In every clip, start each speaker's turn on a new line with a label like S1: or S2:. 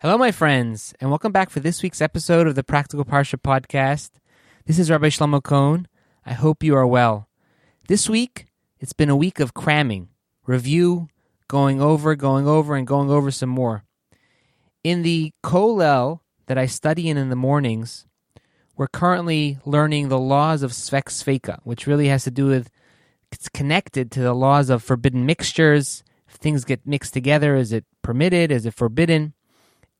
S1: Hello, my friends, and welcome back for this week's episode of the Practical Parsha podcast. This is Rabbi Shlomo Kohn. I hope you are well. This week, it's been a week of cramming, review, going over, going over, and going over some more. In the Kollel that I study in in the mornings, we're currently learning the laws of Svek Sveka, which really has to do with, it's connected to the laws of forbidden mixtures. If things get mixed together, is it permitted? Is it forbidden?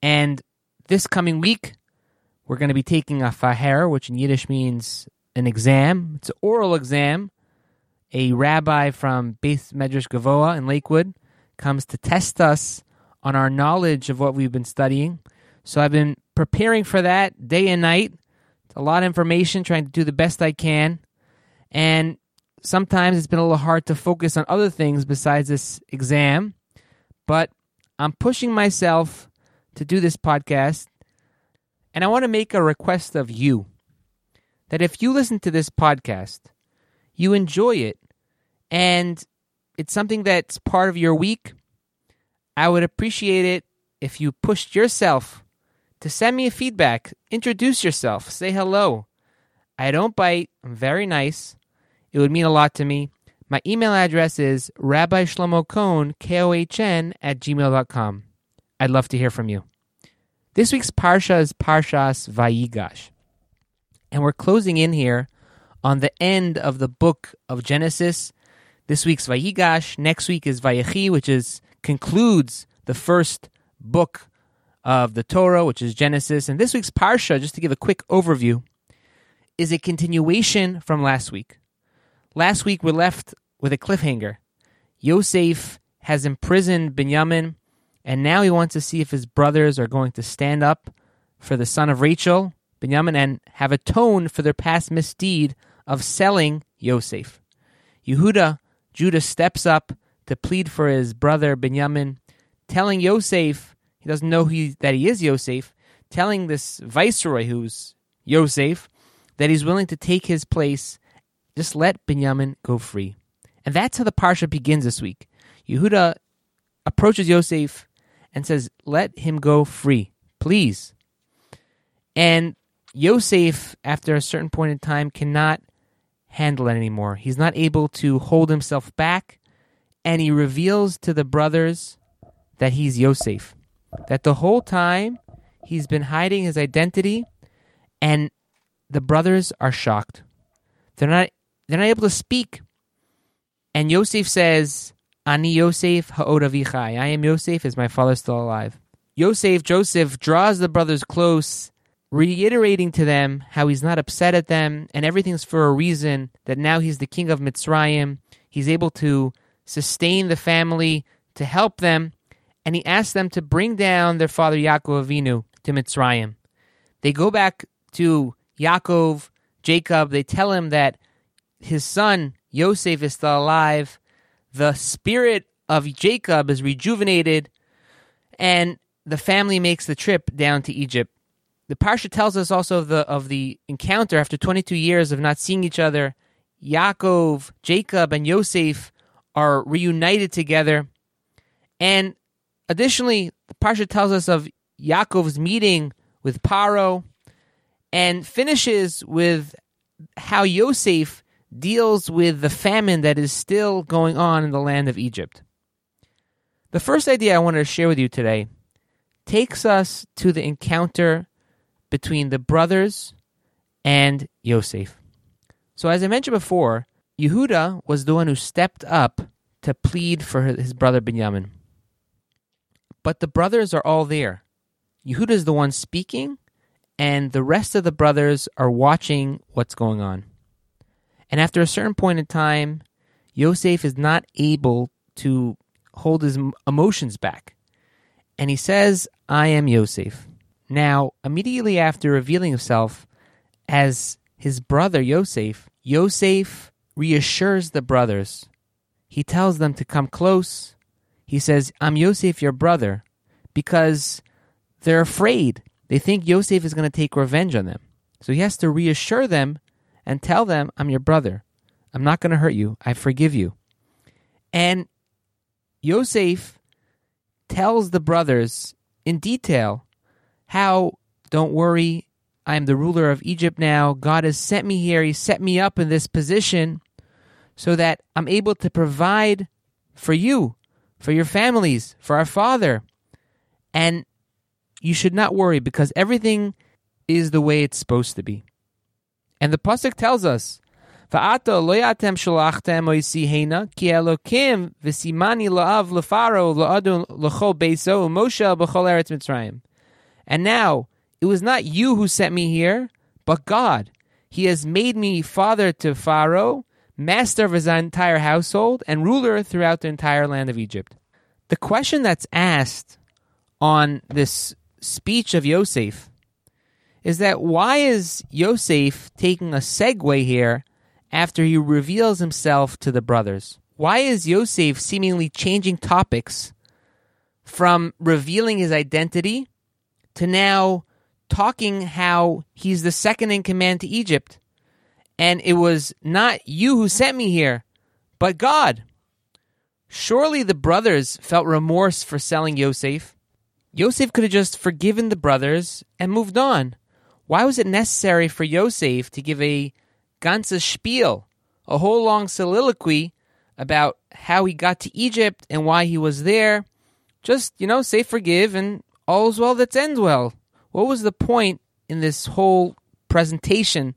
S1: And this coming week, we're going to be taking a farher, which in Yiddish means an exam. It's an oral exam. A rabbi from Beis Medrash Govoha in Lakewood comes to test us on our knowledge of what we've been studying. So I've been preparing for that day and night. It's a lot of information, trying to do the best I can. And sometimes it's been a little hard to focus on other things besides this exam. But I'm pushing myself to do this podcast. And I want to make a request of you that if you listen to this podcast, you enjoy it, and it's something that's part of your week, I would appreciate it if you pushed yourself to send me a feedback, introduce yourself, say hello. I don't bite, I'm very nice. It would mean a lot to me. My email address is Rabbi Shlomo Kohn, K O H N, at gmail.com. I'd love to hear from you. This week's Parsha is Parshas Vayigash. And we're closing in here on the end of the book of Genesis. This week's Vayigash. Next week is Vayechi, which is concludes the first book of the Torah, which is Genesis. And this week's Parsha, just to give a quick overview, is a continuation from last week. Last week we're left with a cliffhanger. Yosef has imprisoned Binyamin and now he wants to see if his brothers are going to stand up for the son of Rachel, Binyamin, and have atoned for their past misdeed of selling Yosef. Yehuda, Judah steps up to plead for his brother Binyamin, telling Yosef, he doesn't know he, that he is Yosef, telling this viceroy who's Yosef that he's willing to take his place. Just let Binyamin go free. And that's how the Parsha begins this week. Yehuda approaches Yosef and says, Let him go free, please. And Yosef, after a certain point in time, cannot handle it anymore. He's not able to hold himself back, and he reveals to the brothers that he's Yosef. That the whole time he's been hiding his identity, and the brothers are shocked. They're not they're not able to speak. And Yosef says, Ani Yosef ha'od avichai. I am Yosef, is my father still alive? Yosef, Joseph, draws the brothers close, reiterating to them how he's not upset at them and everything's for a reason, that now he's the king of Mitzrayim. He's able to sustain the family, to help them, and he asks them to bring down their father Yaakov Avinu to Mitzrayim. They go back to Yaakov, Jacob, they tell him that his son Yosef is still alive the spirit of Jacob is rejuvenated, and the family makes the trip down to Egypt. The parsha tells us also of the of the encounter after 22 years of not seeing each other. Yaakov, Jacob, and Yosef are reunited together, and additionally, the parsha tells us of Yaakov's meeting with Paro, and finishes with how Yosef deals with the famine that is still going on in the land of Egypt. The first idea I wanted to share with you today takes us to the encounter between the brothers and Yosef. So, as I mentioned before, Yehuda was the one who stepped up to plead for his brother Benjamin. But the brothers are all there. Yehuda is the one speaking, and the rest of the brothers are watching what's going on. And after a certain point in time, Yosef is not able to hold his emotions back. And he says, I am Yosef. Now, immediately after revealing himself as his brother Yosef, Yosef reassures the brothers. He tells them to come close. He says, I'm Yosef, your brother, because they're afraid. They think Yosef is going to take revenge on them. So he has to reassure them and tell them, I'm your brother. I'm not going to hurt you. I forgive you. And Yosef tells the brothers in detail how, don't worry, I am the ruler of Egypt now. God has sent me here. He set me up in this position so that I'm able to provide for you, for your families, for our father. And you should not worry because everything is the way it's supposed to be. And the pasuk tells us, "Va'ata loyatem shalachtem oisihena ki elokim v'simani la'av lefaro la'adun l'chol beso u'moshe b'chol eretz Mitzrayim." And now it was not you who sent me here, but God. He has made me father to Pharaoh master of his entire household, and ruler throughout the entire land of Egypt. The question that's asked on this speech of Yosef is that why is Yosef taking a segue here after he reveals himself to the brothers? Why is Yosef seemingly changing topics from revealing his identity to now talking how he's the second in command to Egypt and it was not you who sent me here, but God. Surely the brothers felt remorse for selling Yosef. Yosef could have just forgiven the brothers and moved on. Why was it necessary for Yosef to give a ganze spiel, a whole long soliloquy about how he got to Egypt and why he was there? Just, you know, say forgive and all's well that ends well. What was the point in this whole presentation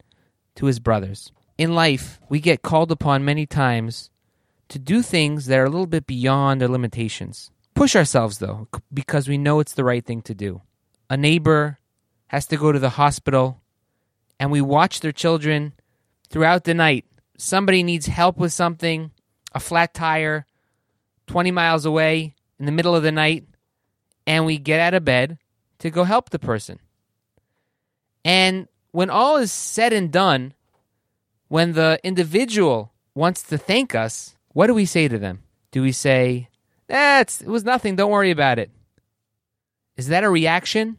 S1: to his brothers. In life, we get called upon many times to do things that are a little bit beyond our limitations. Push ourselves, though, because we know it's the right thing to do. A neighbor has to go to the hospital, and we watch their children throughout the night. Somebody needs help with something, a flat tire, 20 miles away in the middle of the night, and we get out of bed to go help the person. And when all is said and done, when the individual wants to thank us, what do we say to them? Do we say, "That's eh, it was nothing. Don't worry about it"? Is that a reaction?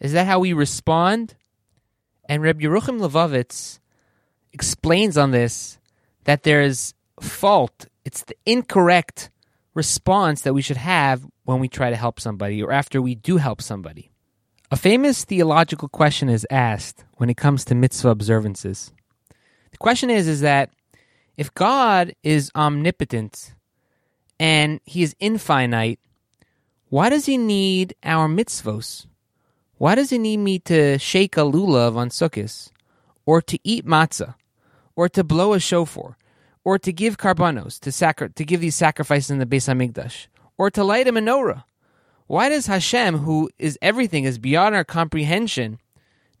S1: Is that how we respond? And Reb Yerucham Levovitz explains on this that there's fault. It's the incorrect response that we should have when we try to help somebody or after we do help somebody. A famous theological question is asked when it comes to mitzvah observances. The question is is that if God is omnipotent and he is infinite, why does he need our mitzvos? Why does he need me to shake a lulav on Sukkot, or to eat matzah, or to blow a shofar, or to give korbanos, to, sacri- to give these sacrifices in the Beis Hamikdash, or to light a menorah? Why does Hashem, who is everything, is beyond our comprehension,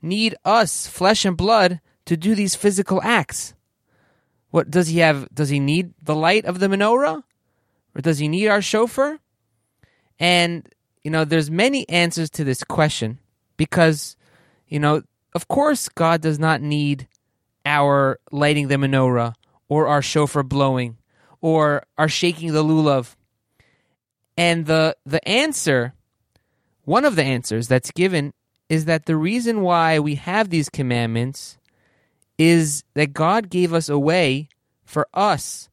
S1: need us, flesh and blood, to do these physical acts? What does he have? Does he need the light of the menorah, or does he need our shofar? And you know, there's many answers to this question because, you know, of course, God does not need our lighting the menorah or our shofar blowing or our shaking the lulav and the the answer, one of the answers that's given is that the reason why we have these commandments is that God gave us a way for us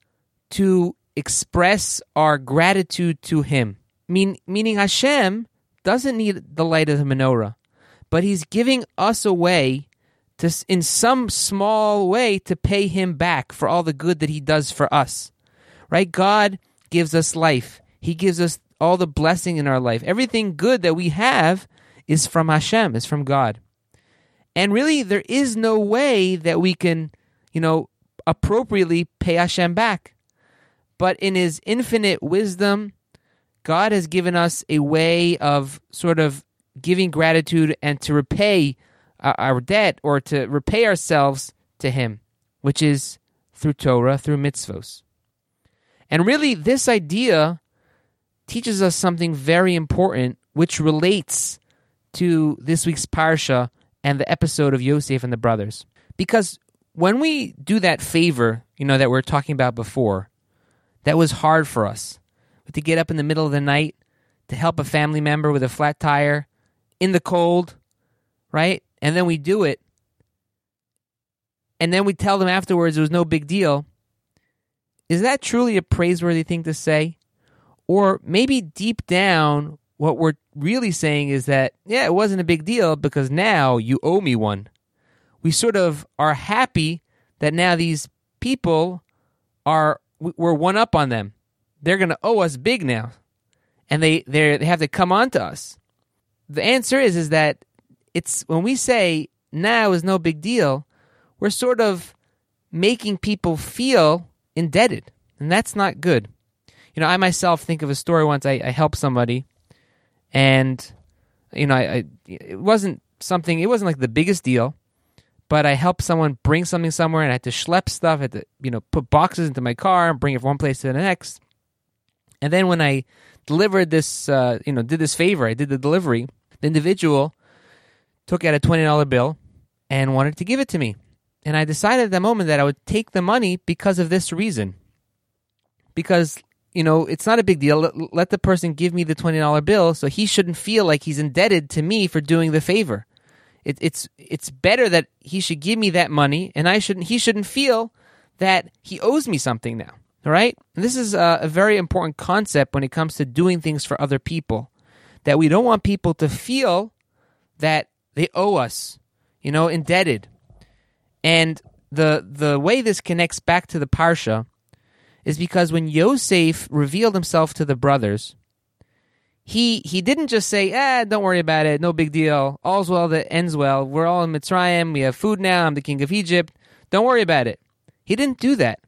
S1: to express our gratitude to Him. Mean, meaning Hashem doesn't need the light of the menorah, but He's giving us a way to, in some small way, to pay Him back for all the good that He does for us. Right? God gives us life. He gives us all the blessing in our life. Everything good that we have is from Hashem, is from God. And really, there is no way that we can, you know, appropriately pay Hashem back. But in His infinite wisdom, God has given us a way of sort of giving gratitude and to repay uh, our debt or to repay ourselves to Him, which is through Torah, through mitzvos. And really, this idea teaches us something very important, which relates to this week's parsha and the episode of Yosef and the brothers. Because when we do that favor, you know, that we are talking about before, that was hard for us. But To get up in the middle of the night to help a family member with a flat tire in the cold, right? And then we do it. And then we tell them afterwards it was no big deal. Is that truly a praiseworthy thing to say? Or maybe deep down, what we're really saying is that, yeah, it wasn't a big deal because now you owe me one. We sort of are happy that now these people are, we're one up on them. They're going to owe us big now. And they, they have to come on to us. The answer is, is that it's when we say now is no big deal, we're sort of making people feel indebted. And that's not good. You know, I myself think of a story once I, I helped somebody and you know, I, I, it wasn't something. It wasn't like the biggest deal, but I helped someone bring something somewhere, and I had to schlep stuff. I had to you know put boxes into my car and bring it from one place to the next. And then when I delivered this, uh, you know, did this favor, I did the delivery. The individual took out a twenty dollar bill and wanted to give it to me, and I decided at that moment that I would take the money because of this reason. Because you know, it's not a big deal. Let, let the person give me the $20 bill so he shouldn't feel like he's indebted to me for doing the favor. It, it's it's better that he should give me that money and I shouldn't he shouldn't feel that he owes me something now. All right? And this is a, a very important concept when it comes to doing things for other people. That we don't want people to feel that they owe us, you know, indebted. And the the way this connects back to the parsha is because when Yosef revealed himself to the brothers, he he didn't just say, "Ah, don't worry about it, no big deal. All's well that ends well. We're all in Mitzrayim. We have food now. I'm the king of Egypt. Don't worry about it." He didn't do that.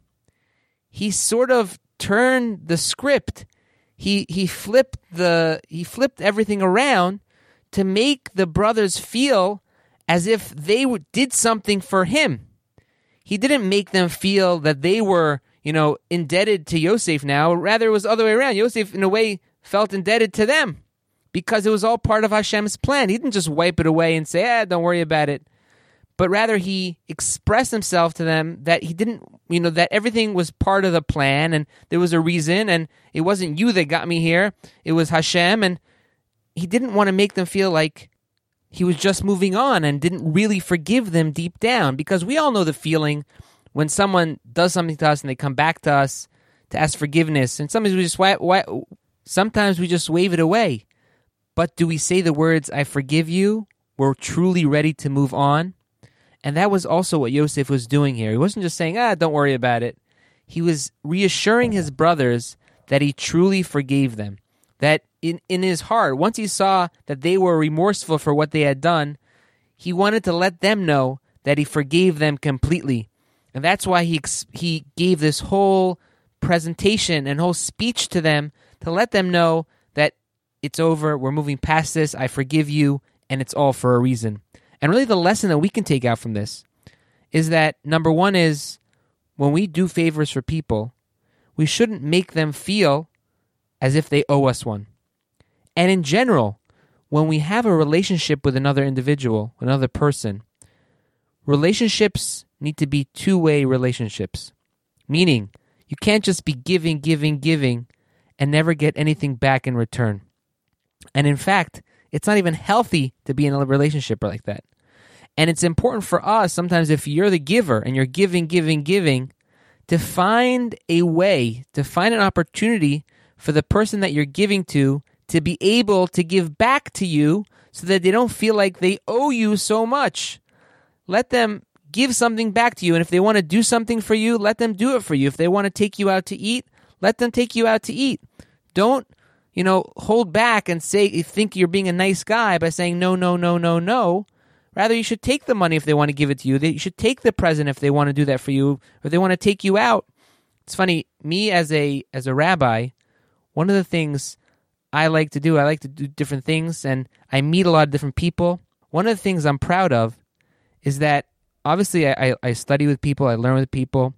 S1: He sort of turned the script. He he flipped the he flipped everything around to make the brothers feel as if they did something for him. He didn't make them feel that they were you know, indebted to Yosef now. Rather, it was the other way around. Yosef, in a way, felt indebted to them because it was all part of Hashem's plan. He didn't just wipe it away and say, ah, don't worry about it. But rather, he expressed himself to them that he didn't, you know, that everything was part of the plan and there was a reason and it wasn't you that got me here. It was Hashem. And he didn't want to make them feel like he was just moving on and didn't really forgive them deep down because we all know the feeling when someone does something to us and they come back to us to ask forgiveness, and sometimes we just sometimes we just wave it away. But do we say the words "I forgive you"? We're truly ready to move on, and that was also what Yosef was doing here. He wasn't just saying, "Ah, don't worry about it." He was reassuring his brothers that he truly forgave them. That in in his heart, once he saw that they were remorseful for what they had done, he wanted to let them know that he forgave them completely and that's why he he gave this whole presentation and whole speech to them to let them know that it's over, we're moving past this, I forgive you, and it's all for a reason. And really the lesson that we can take out from this is that number 1 is when we do favors for people, we shouldn't make them feel as if they owe us one. And in general, when we have a relationship with another individual, another person, relationships need to be two way relationships. Meaning, you can't just be giving, giving, giving and never get anything back in return. And in fact, it's not even healthy to be in a relationship like that. And it's important for us sometimes if you're the giver and you're giving, giving, giving, to find a way, to find an opportunity for the person that you're giving to to be able to give back to you so that they don't feel like they owe you so much. Let them give something back to you. And if they want to do something for you, let them do it for you. If they want to take you out to eat, let them take you out to eat. Don't, you know, hold back and say, think you're being a nice guy by saying no, no, no, no, no. Rather, you should take the money if they want to give it to you. You should take the present if they want to do that for you, or they want to take you out. It's funny, me as a as a rabbi, one of the things I like to do, I like to do different things, and I meet a lot of different people. One of the things I'm proud of is that obviously I, I study with people, I learn with people,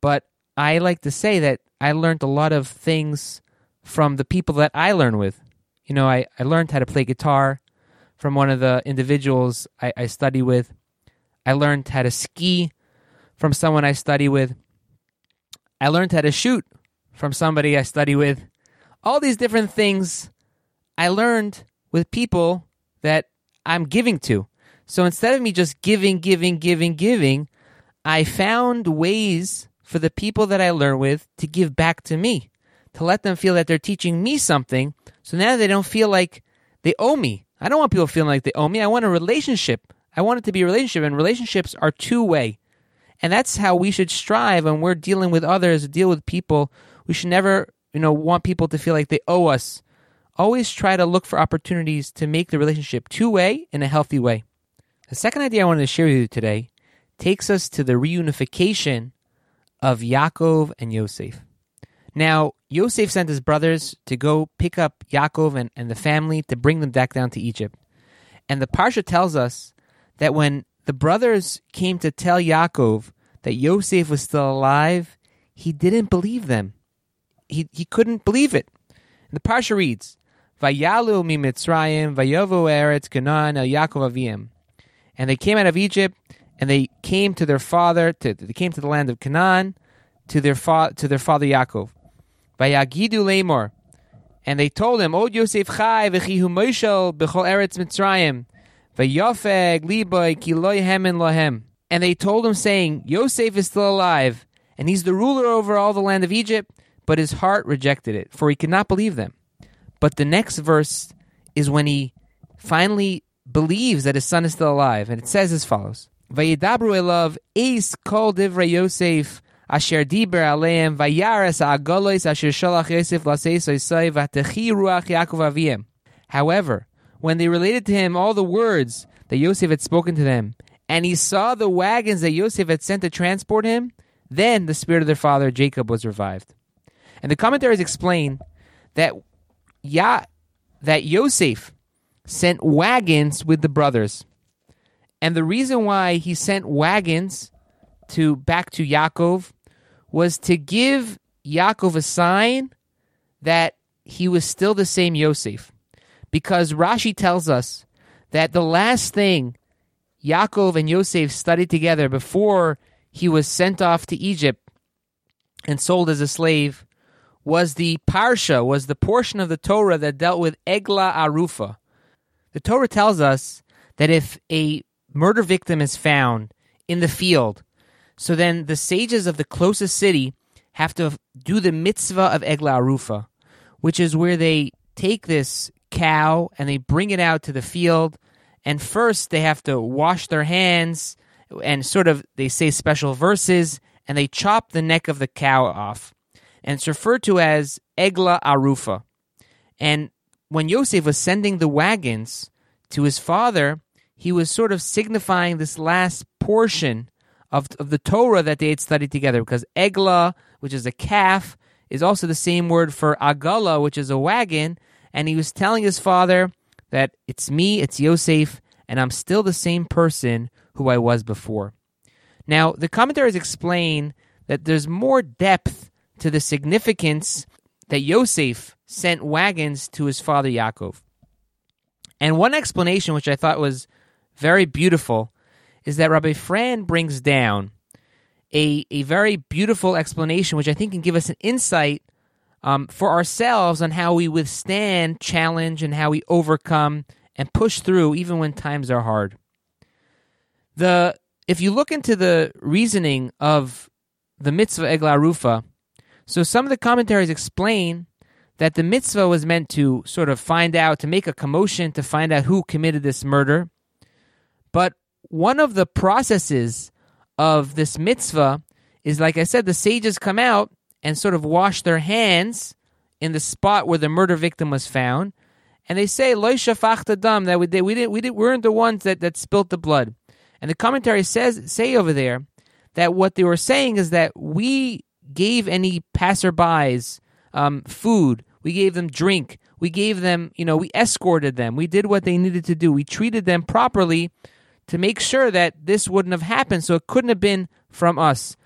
S1: but I like to say that I learned a lot of things from the people that I learn with. You know, I, I learned how to play guitar from one of the individuals I, I study with. I learned how to ski from someone I study with. I learned how to shoot from somebody I study with. All these different things I learned with people that I'm giving to. So instead of me just giving, giving, giving, giving, I found ways for the people that I learn with to give back to me, to let them feel that they're teaching me something. So now they don't feel like they owe me. I don't want people feeling like they owe me. I want a relationship. I want it to be a relationship, and relationships are two way. And that's how we should strive when we're dealing with others, deal with people. We should never, you know, want people to feel like they owe us. Always try to look for opportunities to make the relationship two way in a healthy way. The second idea I wanted to share with you today takes us to the reunification of Yaakov and Yosef. Now, Yosef sent his brothers to go pick up Yaakov and, and the family to bring them back down to Egypt. And the Parsha tells us that when the brothers came to tell Yaakov that Yosef was still alive, he didn't believe them. He, he couldn't believe it. And the Parsha reads, Vayalu mi Mitzrayim, vayovu eretz Canaan el Yaakov avim. And they came out of Egypt, and they came to their father, to, they came to the land of Canaan, to their, fa- to their father Yaakov. Vayagidu lemor. And they told him, Od Yosef chai v'chihu moishel b'chol eretz Mitzrayim. Vayofeg liboy ki loy hemen lohem. And they told him, saying, Yosef is still alive, and he's the ruler over all the land of Egypt, but his heart rejected it, for he could not believe them. But the next verse is when he finally believes that his son is still alive, and it says as follows: "Vayidabru elav eis kol divrei Yosef asher diber aleim asher Yosef ruach Yaakov aviem." However, when they related to him all the words that Yosef had spoken to them, and he saw the wagons that Yosef had sent to transport him, then the spirit of their father Jacob was revived. And the commentaries explain that Ya that Yosef sent wagons with the brothers. And the reason why he sent wagons to back to Yaakov was to give Yaakov a sign that he was still the same Yosef. Because Rashi tells us that the last thing Yaakov and Yosef studied together before he was sent off to Egypt and sold as a slave was the parsha, was the portion of the Torah that dealt with Egla Arufa. The Torah tells us that if a murder victim is found in the field, so then the sages of the closest city have to do the mitzvah of Egla Arufa, which is where they take this cow and they bring it out to the field. And first they have to wash their hands and sort of they say special verses and they chop the neck of the cow off and it's referred to as Egla Arufa. And when Yosef was sending the wagons to his father, he was sort of signifying this last portion of, of the Torah that they had studied together, because Egla, which is a calf, is also the same word for Agala, which is a wagon, and he was telling his father that it's me, it's Yosef, and I'm still the same person who I was before. Now, the commentaries explain that there's more depth to the significance that Yosef sent wagons to his father Yaakov. And one explanation, which I thought was very beautiful, is that Rabbi Frand brings down a, a very beautiful explanation, which I think can give us an insight um, for ourselves on how we withstand challenge and how we overcome and push through even when times are hard. The if you look into the reasoning of the mitzvah Egla Rufa, so some of the commentaries explain that the mitzvah was meant to sort of find out, to make a commotion, to find out who committed this murder. But one of the processes of this mitzvah is, like I said, the sages come out and sort of wash their hands in the spot where the murder victim was found, and they say loy shafachta that we, we didn't we didn't we weren't the ones that, that spilt the blood. And the commentary says say over there that what they were saying is that we gave any passerbys um, food. We gave them drink. We gave them, you know, we escorted them. We did what they needed to do. We treated them properly to make sure that this wouldn't have happened. So it couldn't have been from us.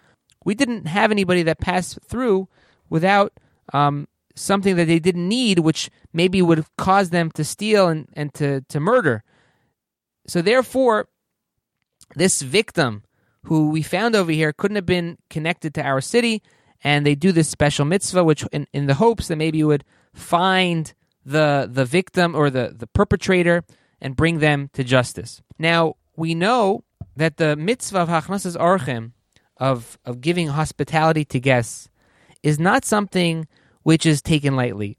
S1: We didn't have anybody that passed through without um, something that they didn't need, which maybe would have caused them to steal and, and to, to murder. So therefore, this victim who we found over here couldn't have been connected to our city, and they do this special mitzvah, which in, in the hopes that maybe would find the the victim or the, the perpetrator and bring them to justice. Now we know that the mitzvah of hachnasas orchim, of of giving hospitality to guests, is not something which is taken lightly.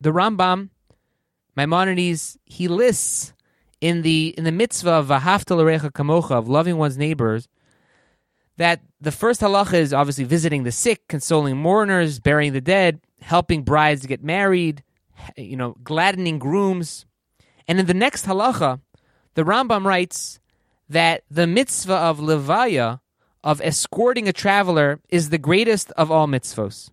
S1: The Rambam, Maimonides, he lists in the in the mitzvah of Vahafta Kamocha of loving one's neighbors that the first halacha is obviously visiting the sick, consoling mourners, burying the dead, helping brides get married, you know, gladdening grooms. And in the next halacha, the Rambam writes that the mitzvah of levaya, of escorting a traveler, is the greatest of all mitzvos.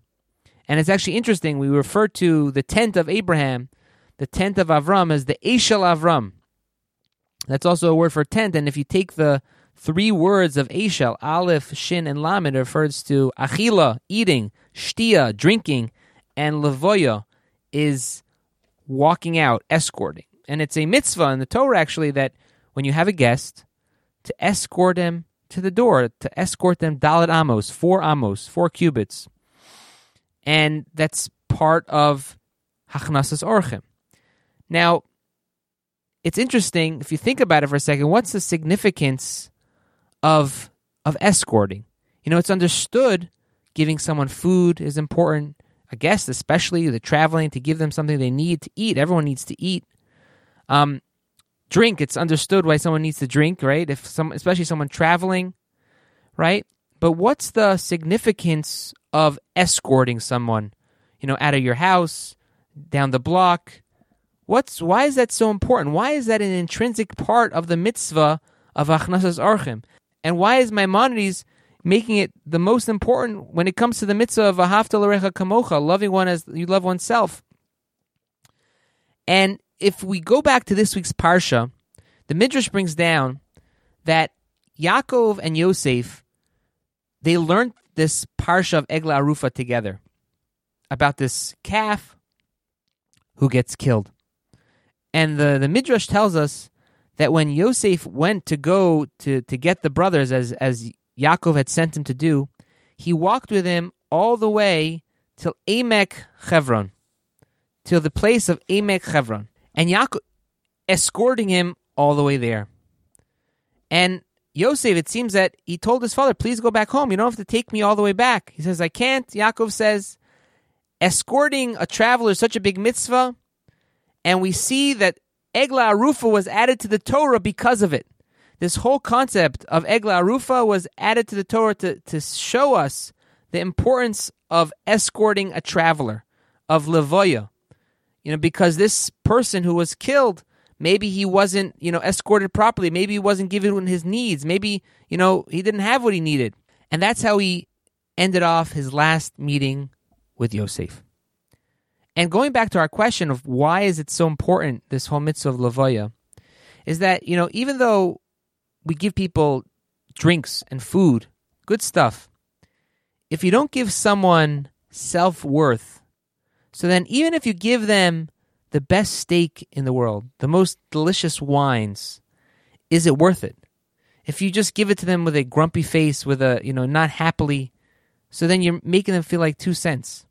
S1: And it's actually interesting. We refer to the tent of Abraham, the tent of Avram, as the Eshel Avram. That's also a word for tent. And if you take the three words of Eshel, Aleph, Shin, and Lamed, it refers to Achila, eating, Shtia, drinking, and Levoya is walking out, escorting. And it's a mitzvah in the Torah, actually, that when you have a guest, to escort them to the door, to escort them daled Amos, four Amos, four cubits. And that's part of Hachnasas Orchim. Now, it's interesting if you think about it for a second. What's the significance of of escorting? You know, it's understood giving someone food is important. A guest, especially the traveling, to give them something they need to eat. Everyone needs to eat. Um, drink. It's understood why someone needs to drink, right? If some, especially someone traveling, right? But what's the significance of escorting someone, you know, out of your house, down the block, What's why is that so important? Why is that an intrinsic part of the mitzvah of Achnasas Archim? And why is Maimonides making it the most important when it comes to the mitzvah of Ahavta L'Recha Kamocha, loving one as you love oneself? And if we go back to this week's parsha, the Midrash brings down that Yaakov and Yosef they learned this parsha of Egla Arufa together about this calf who gets killed. And the, the Midrash tells us that when Yosef went to go to, to get the brothers, as, as Yaakov had sent him to do, he walked with him all the way till Emek Chevron, till the place of Emek Chevron. And Yaakov escorting him all the way there. And Yosef, it seems that he told his father, please go back home. You don't have to take me all the way back. He says, I can't. Yaakov says, escorting a traveler is such a big mitzvah and we see that Egla Arufa was added to the Torah because of it. This whole concept of Egla Arufa was added to the Torah to, to show us the importance of escorting a traveler, of Levoya. You know, because this person who was killed, maybe he wasn't, you know, escorted properly. Maybe he wasn't given his needs. Maybe, you know, he didn't have what he needed. And that's how he ended off his last meeting with Yosef. And going back to our question of why is it so important, this whole mitzvah of Lavoya, is that, you know, even though we give people drinks and food, good stuff, if you don't give someone self worth, so then even if you give them the best steak in the world, the most delicious wines, is it worth it? If you just give it to them with a grumpy face, with a, you know, not happily, so then you're making them feel like two cents.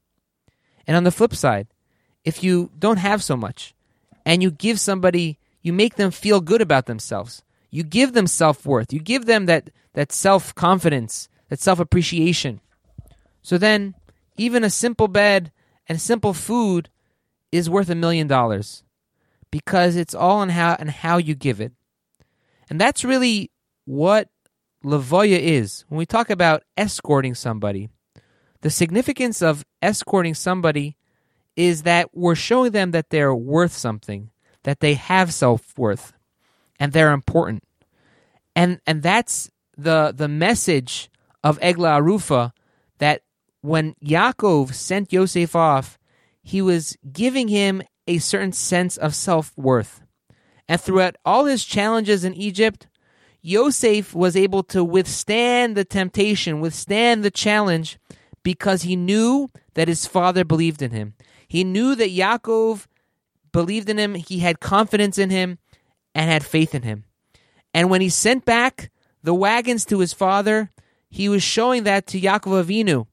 S1: And on the flip side, if you don't have so much and you give somebody, you make them feel good about themselves. You give them self worth. You give them that, that self confidence, that self appreciation. So then, even a simple bed and simple food is worth a million dollars because it's all on how and how you give it. And that's really what Lavoya is. When we talk about escorting somebody, the significance of escorting somebody is that we're showing them that they're worth something, that they have self worth, and they're important. And and that's the the message of Egla Arufa that when Yaakov sent Yosef off, he was giving him a certain sense of self worth. And throughout all his challenges in Egypt, Yosef was able to withstand the temptation, withstand the challenge, because he knew that his father believed in him. He knew that Yaakov believed in him, he had confidence in him, and had faith in him. And when he sent back the wagons to his father, he was showing that to Yaakov Avinu,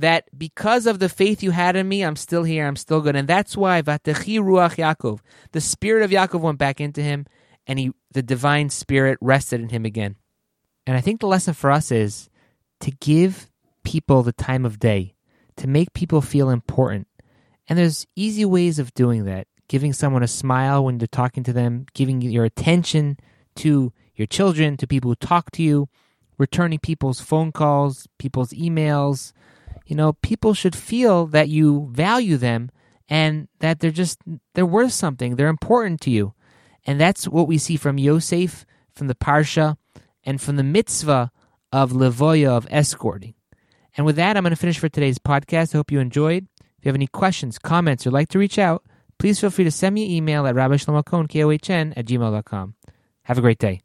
S1: that because of the faith you had in me, I'm still here, I'm still good. And that's why Vatechi Ruach Yaakov, the spirit of Yaakov went back into him, and he the divine spirit rested in him again. And I think the lesson for us is to give people the time of day, to make people feel important, And there's easy ways of doing that. Giving someone a smile when you're talking to them, giving your attention to your children, to people who talk to you, returning people's phone calls, people's emails. You know, people should feel that you value them and that they're just they're worth something. They're important to you. And that's what we see from Yosef, from the Parsha, and from the mitzvah of Levoya, of escorting. And with that, I'm going to finish for today's podcast. I hope you enjoyed. If you have any questions, comments, or like to reach out, please feel free to send me an email at rabbi shlomo kohn, K-O-H-N, at gmail.com. Have a great day.